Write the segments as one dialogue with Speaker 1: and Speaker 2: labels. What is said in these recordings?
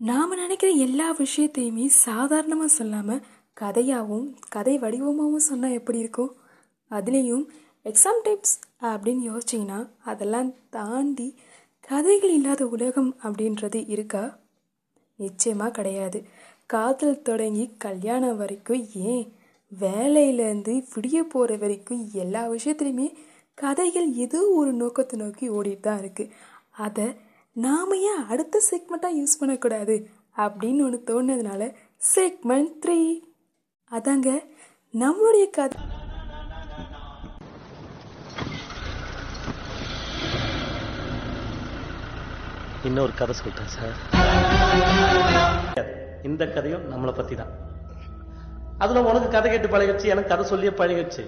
Speaker 1: நாம் நினைக்கிற எல்லா விஷயத்தையுமே சாதாரணமாக சொல்லாமல் கதையாகவும் கதை வடிவமாகவும் சொன்னால் எப்படி இருக்கும்? அதுலேயும் எக்ஸாம் டைப்ஸ் அப்படின்னு யோசிச்சிங்கன்னா அதெல்லாம் தாண்டி கதைகள் இல்லாத உலகம் அப்படின்றது இருக்கா? நிச்சயமாக கிடையாது. காதல் தொடங்கி கல்யாணம் வரைக்கும் ஏன் வேலையிலேருந்து விடிய போகிற வரைக்கும் எல்லா விஷயத்துலையுமே கதைகள் ஏதோ ஒரு நோக்கத்தை நோக்கி ஓடிட்டு தான் இருக்குது அதை நாம் ஏன் அடுத்த செக்மெண்ட்டாக யூஸ் பண்ணக்கூடாது? அப்படின்னு ஒன்று தோணுனதுனால செக்மெண்ட் த்ரீ அதாங்க நம்மளுடைய கதை.
Speaker 2: இன்னொரு கதை சொல்லிட்டேன் சார் இந்த கதையும் நம்மளை பத்தி தான் அதுல உனக்கு கதை கேட்டு பழகிடுச்சு எனக்கு கதை சொல்லியே பழகிடுச்சு.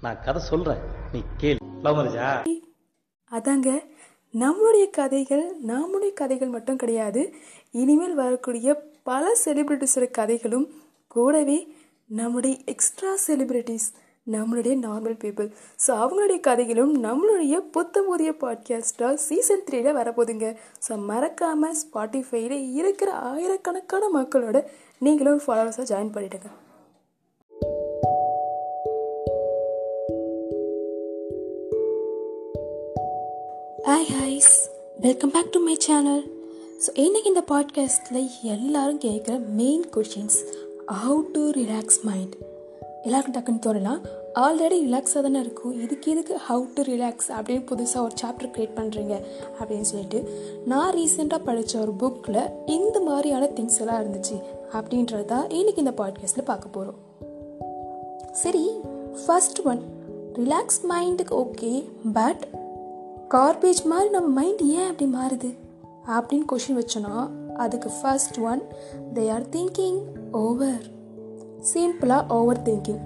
Speaker 2: நான் கதை சொல்றேன் நீ கேளு. லவ் மேரேஜா
Speaker 1: அதாங்க நம்மளுடைய கதைகள் நம்முடைய கதைகள் மட்டும் கிடையாது. இனிமேல் வரக்கூடிய பல செலிப்ரிட்டிஸோட கதைகளும் கூடவே நம்முடைய எக்ஸ்ட்ரா செலிப்ரிட்டிஸ் நம்மளுடைய நார்மல் பீப்புள் ஸோ அவங்களுடைய கதைகளும் நம்மளுடைய புத்த புதிய பாட்காஸ்டாக சீசன் த்ரீல வரப்போகுதுங்க. ஸோ மறக்காமல் ஸ்பாட்டிஃபைல இருக்கிற ஆயிரக்கணக்கான மக்களோட நீங்களும் ஃபாலோவர்ஸாக ஜாயின் பண்ணிவிடுங்க hi hi's welcome back to my channel so இன்றைக்கி இந்த பாட்காஸ்ட்டில் எல்லோரும் கேட்குற main questions how to relax mind எல்லாருக்கும் டக்குன்னு தோணலாம். ஆல்ரெடி ரிலாக்ஸாக தானே இருக்கும். இதுக்கு எதுக்கு ஹவு டு ரிலாக்ஸ் அப்படின்னு புதுசாக ஒரு சாப்டர் க்ரியேட் பண்ணுறீங்க அப்படின்னு சொல்லிட்டு நான் ரீசெண்டாக படித்த ஒரு புக்கில் இந்த மாதிரியான திங்ஸ் எல்லாம் இருந்துச்சு அப்படின்றது தான் இன்றைக்கி இந்த பாட்காஸ்ட்டில் பார்க்க போகிறோம் சரி ஃபஸ்ட் ஒன் ரிலாக்ஸ் மைண்டுக்கு ஓகே பட் கார்பேஜ் மாதிரி நம்ம மைண்ட் ஏன் அப்படி மாறுது? அப்படின்னு கொஷின் வச்சோன்னா அதுக்கு first one they are thinking over சிம்பிளாக ஓவர் திங்கிங்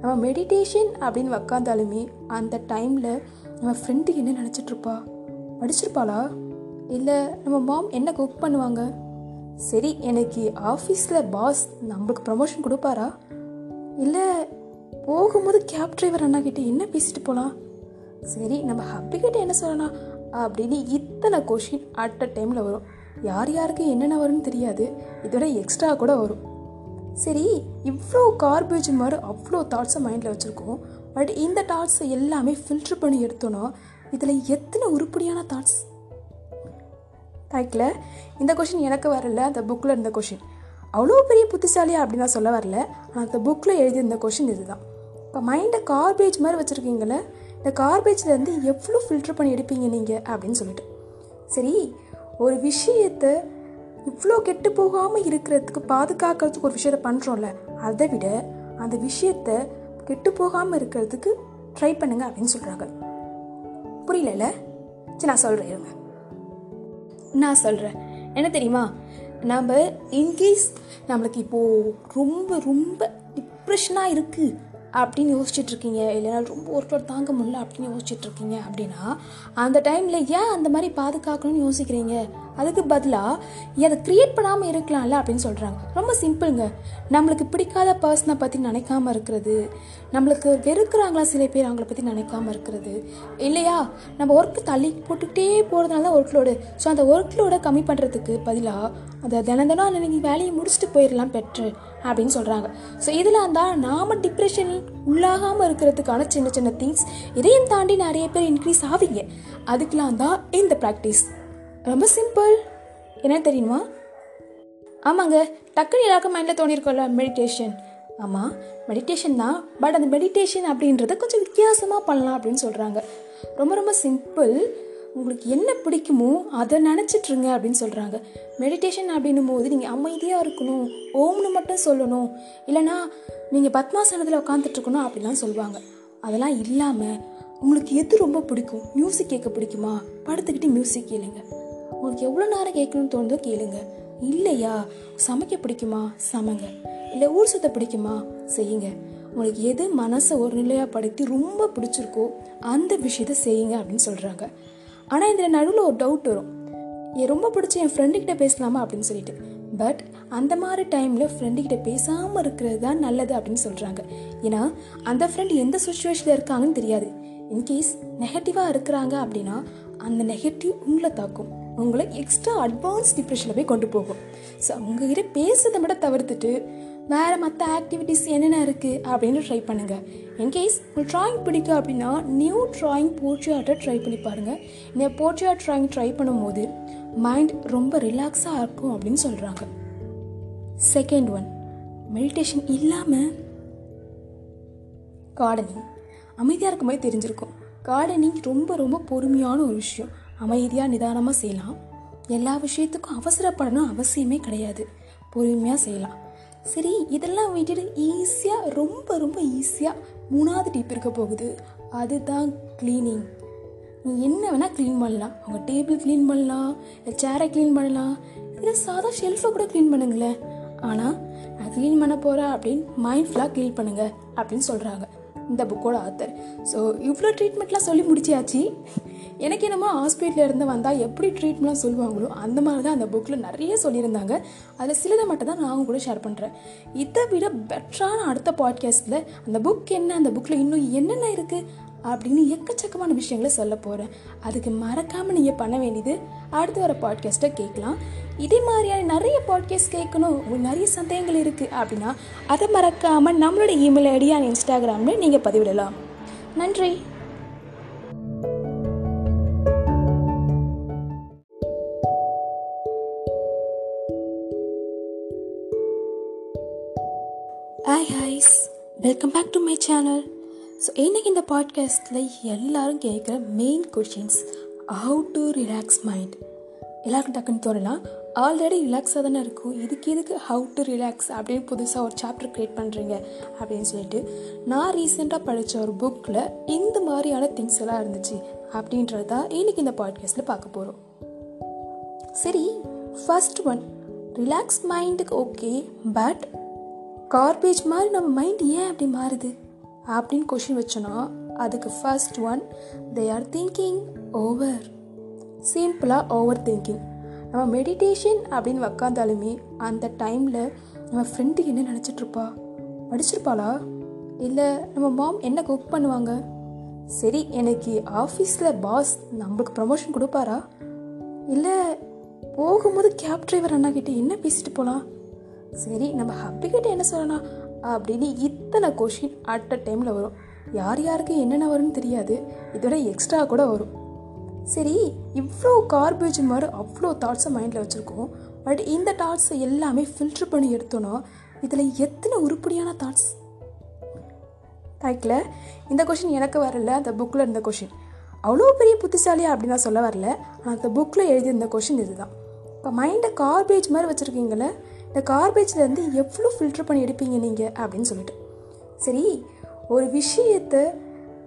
Speaker 1: நம்ம மெடிடேஷன் அப்படின்னு உக்காந்தாலுமே அந்த டைமில் நம்ம ஃப்ரெண்டு என்ன நினச்சிட்ருப்பா படிச்சிருப்பாளா? இல்லை நம்ம மாம் என்ன குக் பண்ணுவாங்க? சரி எனக்கு ஆஃபீஸில் பாஸ் நம்மளுக்கு ப்ரமோஷன் கொடுப்பாரா? இல்லை போகும்போது கேப் டிரைவர் அண்ணா கிட்டே என்ன பேசிட்டு போகலாம் சரி நம்ம ஹப்பிக்கிட்ட என்ன சொல்லலாம் அப்படின்னு இத்தனை கொஷின் அட் அ டைமில் வரும். யார் யாருக்கு என்னென்ன வரும்னு தெரியாது. இதோட எக்ஸ்ட்ரா கூட வரும். சரி இவ்வளோ கார்பேஜ் மாதிரி அவ்வளோ தாட்ஸை மைண்டில் வச்சுருக்கோம். பட் இந்த தாட்ஸை எல்லாமே ஃபில்ட்ரு பண்ணி எடுத்தோன்னா இதில் எத்தனை உருப்படியான தாட்ஸ் ரைட்டில் இந்த கொஷின் எனக்கு வரல அந்த புக்கில் இருந்த கொஷின் அவ்வளோ பெரிய புத்திசாலியா அப்படின்னு நான் சொல்ல வரல. ஆனால் அந்த புக்கில் எழுதியிருந்த கொஷின் இதுதான். இப்போ மைண்டை கார்பேஜ் மாதிரி வச்சுருக்கீங்களே இந்த கார்பேஜ்லேருந்து எவ்வளோ ஃபில்டர் பண்ணி எடுப்பீங்க நீங்கள் அப்படின்னு சொல்லிட்டு. சரி ஒரு விஷயத்தை இவ்வளோ கெட்டு போகாமல் இருக்கிறதுக்கு பாதுகாக்கிறதுக்கு ஒரு விஷயத்த பண்ணுறோம்ல அதை விட அந்த விஷயத்த கெட்டு போகாமல் இருக்கிறதுக்கு ட்ரை பண்ணுங்க அப்படின்னு சொல்கிறாங்க புரியலல்ல? சரி நான் சொல்கிறேன் இருங்க. நான் சொல்கிறேன் என்ன தெரியுமா? நாம் இன்கேஸ் நம்மளுக்கு இப்போது ரொம்ப ரொம்ப டிப்ரெஷனாக இருக்குது அப்படின்னு யோசிச்சுட்டு இருக்கீங்க இல்லைனா ரொம்ப ஒர்க் லோட் தாங்க முடியல அப்படின்னு யோசிச்சுட்டு இருக்கீங்க அப்படின்னா அந்த டைமில் ஏன் அந்த மாதிரி பாதுகாக்கணும்னு யோசிக்கிறீங்க? அதுக்கு பதிலாக அதை க்ரியேட் பண்ணாமல் இருக்கலாம்ல அப்படின்னு சொல்கிறாங்க ரொம்ப சிம்பிளுங்க. நம்மளுக்கு பிடிக்காத பர்சனை பற்றி நினைக்காம இருக்கிறது. நம்மளுக்கு வெறுக்கிறாங்களா சில பேர் அவங்கள பற்றி நினைக்காம இருக்கிறது. இல்லையா? நம்ம ஒர்க்கு தள்ளி போட்டுக்கிட்டே போகிறதுனால தான் ஒர்க் லோடு ஸோ அந்த ஒர்க் லோடை கம்மி பண்ணுறதுக்கு பதிலாக அதை தினம் தினம் நீங்கள் வேலையை முடிச்சுட்டு போயிடலாம் பெட்ரு அப்படின்னு சொல்கிறாங்க ஸோ இதெல்லாம் இருந்தால் நாம் டிப்ரெஷன் உள்ளாகாமல் இருக்கிறதுக்கான சின்ன சின்ன திங்ஸ் இதையும் தாண்டி நிறைய பேர் இன்க்ரீஸ் ஆவீங்க. அதுக்கெலாம் தான் இந்த ப்ராக்டிஸ் ரொம்ப சிம்பிள். என்ன தெரியுமா? ஆமாங்க டக்குன்னு எல்லாருக்கும் மைண்டில் தோணியிருக்கோம்ல மெடிடேஷன் ஆமாம் மெடிடேஷன் தான் பட் அந்த மெடிடேஷன் அப்படின்றத கொஞ்சம் வித்தியாசமாக பண்ணலாம் அப்படின்னு சொல்கிறாங்க ரொம்ப ரொம்ப சிம்பிள். உங்களுக்கு என்ன பிடிக்குமோ அதை நினச்சிட்ருங்க அப்படின்னு சொல்கிறாங்க மெடிடேஷன் அப்படின்னும் போது நீங்கள் அமைதியாக இருக்கணும் ஓம்னு மட்டும் சொல்லணும். இல்லைனா நீங்கள் பத்மாசனத்தில் உட்காந்துட்ருக்கணும் அப்படிலாம் சொல்லுவாங்க. அதெல்லாம் இல்லாமல் உங்களுக்கு எது ரொம்ப பிடிக்கும்? மியூசிக் கேட்க பிடிக்குமா? படுத்துக்கிட்டு மியூசிக் கேளுங்க. உங்களுக்கு எவ்வளோ நேரம் கேட்கணும்னு தோணுதோ கேளுங்க. இல்லையா? சமைக்க பிடிக்குமா? சமைங்க. இல்லை ஊர் சுத்த பிடிக்குமா? செய்யுங்க. உங்களுக்கு எது மனசை ஒரு நிலையாகப்படுத்தி ரொம்ப பிடிச்சிருக்கோ அந்த விஷயத்த செய்யுங்க அப்படின்னு சொல்கிறாங்க ஆனால் இதில் நடுவில் ஒரு டவுட் வரும். என் ரொம்ப பிடிச்ச என் ஃப்ரெண்டுக்கிட்ட பேசலாமா? அப்படின்னு சொல்லிட்டு. பட் அந்த மாதிரி டைமில் ஃப்ரெண்டுக்கிட்ட பேசாமல் இருக்கிறது தான் நல்லது அப்படின்னு சொல்கிறாங்க ஏன்னா அந்த ஃப்ரெண்ட் எந்த சுச்சுவேஷனில் இருக்காங்கன்னு தெரியாது. இன்கேஸ் நெகட்டிவாக இருக்கிறாங்க அப்படின்னா அந்த நெகட்டிவ் உங்களை தாக்கும். உங்களை எக்ஸ்ட்ரா அட்வான்ஸ் டிப்ரெஷனில் போய் கொண்டு போகும். ஸோ அவங்ககிட்ட பேசுறதை மட்டும் தவிர்த்துட்டு வேறு மற்ற ஆக்டிவிட்டீஸ் என்னென்ன இருக்குது அப்படின்னு ட்ரை பண்ணுங்கள் இன்கேஸ் உங்களுக்கு ட்ராயிங் பிடிக்கும் அப்படின்னா நியூ ட்ராயிங் போர்ட்ரேட்டை ட்ரை பண்ணி பாருங்கள் இந்த போர்ட்ரேட் ட்ராயிங் ட்ரை பண்ணும்போது மைண்ட் ரொம்ப ரிலாக்ஸாக இருக்கும் அப்படின்னு சொல்கிறாங்க செகண்ட் ஒன் மெடிடேஷன் இல்லாமல் கார்டனிங் அமைதியாக இருக்கும் போது தெரிஞ்சிருக்கும். கார்டனிங் ரொம்ப ரொம்ப பொறுமையான ஒரு விஷயம். அமைதியாக நிதானமாக செய்யலாம். எல்லா விஷயத்துக்கும் அவசரப்படணும் அவசியமே கிடையாது. பொறுமையாக செய்யலாம். சரி இதெல்லாம் விட்டுட்டு ஈஸியாக ரொம்ப ரொம்ப ஈஸியாக மூணாவது டிப் இருக்க போகுது. அதுதான் க்ளீனிங் நீ என்ன வேணால் க்ளீன் பண்ணலாம். அவங்க டேபிள் க்ளீன் பண்ணலாம். இல்லை சேரை க்ளீன் பண்ணலாம். இல்லை சாதா ஷெல்ஃபை கூட க்ளீன் பண்ணுங்களேன். ஆனால் நான் க்ளீன் பண்ண போகிறேன் அப்படின்னு மைண்ட் ஃபுல்லாக க்ளீன் பண்ணுங்கள் அப்படின்னு சொல்கிறாங்க இந்த புக்கோட ஆத்தர் ஸோ இவ்வளோ ட்ரீட்மெண்ட்லாம் சொல்லி முடிச்சியாச்சு எனக்கு என்னமோ ஹாஸ்பிட்டலில் இருந்து வந்தால் எப்படி ட்ரீட்மெண்ட்லாம் சொல்லுவாங்களோ அந்த மாதிரி தான் அந்த புக்கில் நிறைய சொல்லியிருந்தாங்க. அதில் சிலதை மட்டும் தான் நான் கூட ஷேர் பண்ணுறேன் இதை விட பெட்டரான அடுத்த பாட்காஸ்ட்டில் அந்த புக் என்ன அந்த புக்கில் இன்னும் என்னென்ன இருக்குது அப்படின்னு எக்கச்சக்கமான விஷயங்களை சொல்ல போகிறேன் அதுக்கு மறக்காமல் நீங்கள் பண்ண வேண்டியது அடுத்து வர பாட்காஸ்ட்டை கேட்கலாம். இதே மாதிரியான நிறைய பாட்காஸ்ட் கேட்கணும். உங்களுக்கு நிறைய சந்தேகங்கள் இருக்குது அப்படின்னா அதை மறக்காமல் நம்மளோட இமெயில் ஐடி அண்ட் இன்ஸ்டாகிராமில் நீங்கள் பதிவிடலாம். நன்றி. Hi hi's welcome back to my channel so இன்றைக்கி இந்த பாட்காஸ்ட்டில் எல்லோரும் கேட்குற main questions how to relax mind எல்லாருக்கும் டக்குன்னு தோணலாம். ஆல்ரெடி ரிலாக்ஸாக தானே இருக்கும். இதுக்கு எதுக்கு ஹவு டு ரிலாக்ஸ் அப்படின்னு புதுசாக ஒரு சாப்டர் க்ரியேட் பண்ணுறீங்க அப்படின்னு சொல்லிட்டு நான் ரீசெண்டாக படித்த ஒரு புக்கில் இந்த மாதிரியான திங்ஸ் எல்லாம் இருந்துச்சு அப்படின்றது தான் இன்றைக்கி இந்த பாட்காஸ்ட்டில் பார்க்க போகிறோம் சரி ஃபஸ்ட் ஒன் ரிலாக்ஸ் மைண்டுக்கு ஓகே பட் கார்பேஜ் மாதிரி நம்ம மைண்ட் ஏன் அப்படி மாறுது? அப்படின்னு கொஷின் வச்சோன்னா அதுக்கு first one they are thinking over சிம்பிளாக ஓவர் திங்கிங் நம்ம மெடிடேஷன் அப்படின்னு உக்காந்தாலுமே அந்த டைமில் நம்ம ஃப்ரெண்டு என்ன நினச்சிட்ருப்பா படிச்சிருப்பாளா? இல்லை நம்ம மாம் என்ன குக் பண்ணுவாங்க? சரி எனக்கு ஆஃபீஸில் பாஸ் நம்மளுக்கு ப்ரமோஷன் கொடுப்பாரா? இல்லை போகும்போது கேப் டிரைவர் அண்ணா கிட்டே என்ன பேசிட்டு போகலாம் சரி நம்ம ஹப்பிக்கிட்ட என்ன சொல்லணும்? அப்படின்னு இத்தனை கொஷின் அட் அ டைமில் வரும். யார் யாருக்கு என்னென்ன வரும்னு தெரியாது. இதோட எக்ஸ்ட்ரா கூட வரும். சரி இவ்வளோ கார்பேஜ் மாதிரி அவ்வளோ தாட்ஸை மைண்டில் வச்சுருக்கோம். பட் இந்த தாட்ஸை எல்லாமே ஃபில்ட்ரு பண்ணி எடுத்தோன்னா இதில் எத்தனை உருப்படியான தாட்ஸ் ரைட்டில் இந்த கொஷின் எனக்கு வரல அந்த புக்கில் இருந்த கொஷின் அவ்வளோ பெரிய புத்திசாலியா அப்படின்னு நான் சொல்ல வரல. ஆனால் அந்த புக்கில் எழுதியிருந்த கொஷின் இதுதான். இப்போ மைண்டை கார்பேஜ் மாதிரி வச்சுருக்கீங்களே இந்த கார்பேஜ்லேருந்து எவ்வளோ ஃபில்டர் பண்ணி எடுப்பீங்க நீங்கள் அப்படின்னு சொல்லிட்டு. சரி ஒரு விஷயத்தை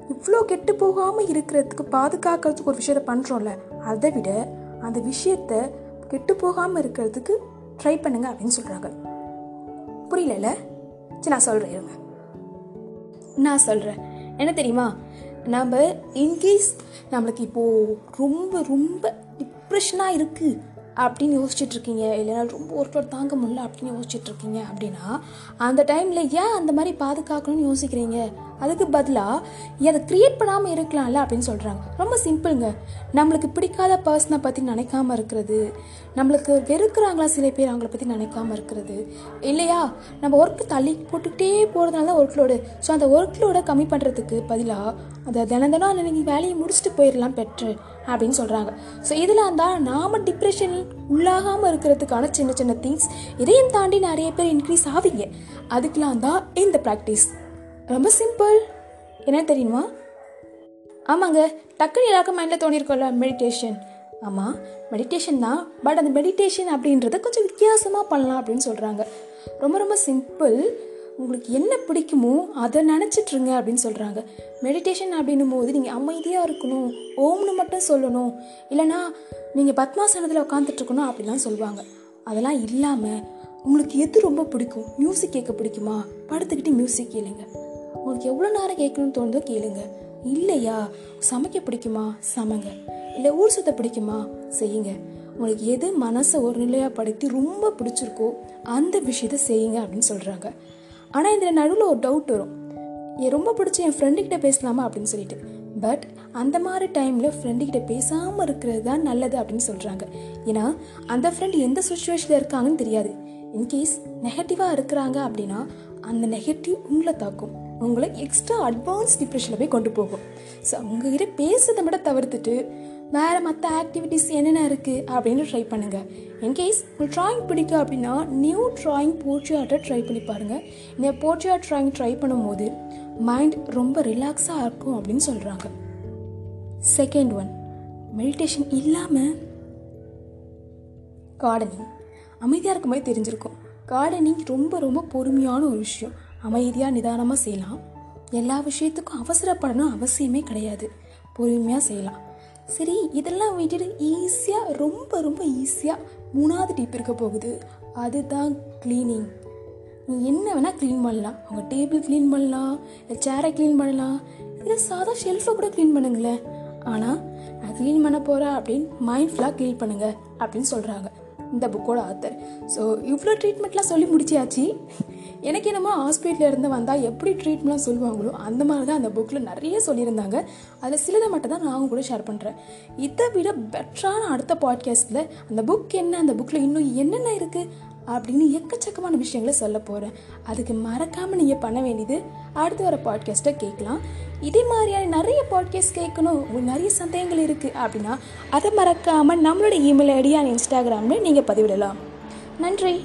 Speaker 1: இவ்வளோ கெட்டு போகாமல் இருக்கிறதுக்கு பாதுகாக்கிறதுக்கு ஒரு விஷயத்த பண்ணுறோம்ல அதை விட அந்த விஷயத்த கெட்டு போகாமல் இருக்கிறதுக்கு ட்ரை பண்ணுங்க அப்படின்னு சொல்கிறாங்க புரியலல்ல? சரி நான் சொல்கிறேன் இருங்க. நான் சொல்கிறேன் என்ன தெரியுமா? நாம் இன்கேஸ் நம்மளுக்கு இப்போது ரொம்ப ரொம்ப டிப்ரெஷனாக இருக்குது அப்படின்னு யோசிச்சுட்டு இருக்கீங்க இல்லைனா ரொம்ப ஒர்க் லோட் தாங்க முடியல அப்படின்னு யோசிச்சுட்டு இருக்கீங்க அப்படின்னா அந்த டைமில் ஏன் அந்த மாதிரி பாதுகாக்கணும்னு யோசிக்கிறீங்க? அதுக்கு பதிலாக அதை க்ரியேட் பண்ணாமல் இருக்கலாம்ல அப்படின்னு சொல்கிறாங்க ரொம்ப சிம்பிளுங்க. நம்மளுக்கு பிடிக்காத பர்சனை பற்றி நினைக்காம இருக்கிறது. நம்மளுக்கு வெறுக்கிறாங்களா சில பேர் அவங்கள பற்றி நினைக்காம இருக்கிறது. இல்லையா? நம்ம ஒர்க்கு தள்ளி போட்டுக்கிட்டே போகிறதுனால தான் ஒர்க் லோடு ஸோ அந்த ஒர்க் லோடை கம்மி பண்ணுறதுக்கு பதிலாக அதை தினம் தினம் நீங்கள் வேலையை முடிச்சுட்டு போயிடலாம் பெட்ரு அப்படின்னு சொல்கிறாங்க ஸோ இதெல்லாம் இருந்தால் நாம் டிப்ரெஷன் உள்ளாகாமல் இருக்கிறதுக்கான சின்ன சின்ன திங்ஸ் இதையும் தாண்டி நிறைய பேர் இன்க்ரீஸ் ஆவீங்க. அதுக்கெலாம் தான் இந்த ப்ராக்டிஸ் ரொம்ப சிம்பிள். என்ன தெரியுமா? ஆமாங்க டக்குனு எல்லாருக்கும் மைண்டில் தோணியிருக்கோம்ல மெடிடேஷன் ஆமாம் மெடிடேஷன் தான் பட் அந்த மெடிடேஷன் அப்படின்றத கொஞ்சம் வித்தியாசமாக பண்ணலாம் அப்படின்னு சொல்கிறாங்க ரொம்ப ரொம்ப சிம்பிள். உங்களுக்கு என்ன பிடிக்குமோ அதை நினச்சிட்ருங்க அப்படின்னு சொல்கிறாங்க மெடிடேஷன் அப்படின்னும் போது நீங்கள் அமைதியாக இருக்கணும் ஓம்னு மட்டும் சொல்லணும். இல்லைனா நீங்கள் பத்மாசனத்தில் உட்காந்துட்ருக்கணும் அப்படிலாம் சொல்லுவாங்க. அதெல்லாம் இல்லாமல் உங்களுக்கு எது ரொம்ப பிடிக்கும்? மியூசிக் கேட்க பிடிக்குமா? படுத்துக்கிட்டு மியூசிக் கேளுங்க. உங்களுக்கு எவ்வளோ நேரம் கேட்கணும்னு தோணுதோ கேளுங்க. இல்லையா? சமைக்க பிடிக்குமா? சமைங்க. இல்லை ஊர் சுத்த பிடிக்குமா? செய்யுங்க. உங்களுக்கு எது மனசை ஒரு நிலையாக படுத்தி ரொம்ப பிடிச்சிருக்கோ அந்த விஷயத்த செய்யுங்க அப்படின்னு சொல்கிறாங்க ஆனால் இதில் நடுவில் ஒரு டவுட் வரும். என் ரொம்ப பிடிச்ச என் ஃப்ரெண்டுக்கிட்ட பேசலாமா? அப்படின்னு சொல்லிட்டு. பட் அந்த மாதிரி டைமில் ஃப்ரெண்டுக்கிட்ட பேசாமல் இருக்கிறது தான் நல்லது அப்படின்னு சொல்கிறாங்க ஏன்னா அந்த ஃப்ரெண்ட் எந்த சுச்சுவேஷனில் இருக்காங்கன்னு தெரியாது. இன்கேஸ் நெகட்டிவாக இருக்கிறாங்க அப்படின்னா அந்த நெகட்டிவ் உங்களை தாக்கும். உங்களை எக்ஸ்ட்ரா அட்வான்ஸ் டிப்ரெஷனில் போய் கொண்டு போகும். ஸோ அவங்ககிட்ட பேசுறதை மட்டும் தவிர்த்துட்டு வேறு மற்ற ஆக்டிவிட்டீஸ் என்னென்ன இருக்குது அப்படின்னு ட்ரை பண்ணுங்கள் இன்கேஸ் உங்களுக்கு ட்ராயிங் பிடிக்கும் அப்படின்னா நியூ ட்ராயிங் போர்ட்ரேட்டை ட்ரை பண்ணி பாருங்கள் இந்த போர்ட்ரேட் ட்ராயிங் ட்ரை பண்ணும்போது மைண்ட் ரொம்ப ரிலாக்ஸாக இருக்கும் அப்படின்னு சொல்கிறாங்க செகண்ட் ஒன் மெடிடேஷன் இல்லாமல் கார்டனிங் அமைதியாக இருக்கும்போது தெரிஞ்சிருக்கும். கார்டனிங் ரொம்ப ரொம்ப பொறுமையான ஒரு விஷயம். அமைதியாக நிதானமாக செய்யலாம். எல்லா விஷயத்துக்கும் அவசரப்படணும் அவசியமே கிடையாது. பொறுமையாக செய்யலாம். சரி இதெல்லாம் விட்டுட்டு ஈஸியாக ரொம்ப ரொம்ப ஈஸியாக மூணாவது டிப் இருக்க போகுது. அதுதான் க்ளீனிங் நீ என்ன வேணால் க்ளீன் பண்ணலாம். உங்கள் டேபிள் க்ளீன் பண்ணலாம். இல்லை சேரை க்ளீன் பண்ணலாம். இல்லை சாதா ஷெல்ஃபை கூட க்ளீன் பண்ணுங்களேன். ஆனால் நான் க்ளீன் பண்ண போகிறேன் அப்படின்னு மைண்ட்ஃபுல்லாக க்ளீன் பண்ணுங்கள் அப்படின்னு சொல்கிறாங்க இந்த புக்கோட ஆத்தர் ஸோ இவ்வளோ ட்ரீட்மெண்ட்லாம் சொல்லி முடிச்சியாச்சு எனக்கு என்னமோ ஹாஸ்பிட்டலில் இருந்து வந்தால் எப்படி ட்ரீட்மெண்ட்லாம் சொல்லுவாங்களோ அந்த மாதிரி தான் அந்த புக்கில் நிறைய சொல்லியிருந்தாங்க. அதில் சிலதை மட்டும் தான் நான் கூட ஷேர் பண்ணுறேன் இதை விட பெட்டரான அடுத்த பாட்காஸ்ட்டில் அந்த புக் என்ன அந்த புக்கில் இன்னும் என்னென்ன இருக்குது அப்படின்னு எக்கச்சக்கமான விஷயங்களை சொல்ல போகிறேன் அதுக்கு மறக்காமல் நீங்கள் பண்ண வேண்டியது அடுத்து வர பாட்காஸ்ட்டை கேட்கலாம். இதே மாதிரியான நிறைய பாட்காஸ்ட் கேட்கணும். உங்களுக்கு நிறைய சந்தேகங்கள் இருக்குது அப்படின்னா அதை மறக்காமல் நம்மளோட இமெயில் ஐடி அண்ட் இன்ஸ்டாகிராமில் நீங்கள் பதிவிடலாம். நன்றி.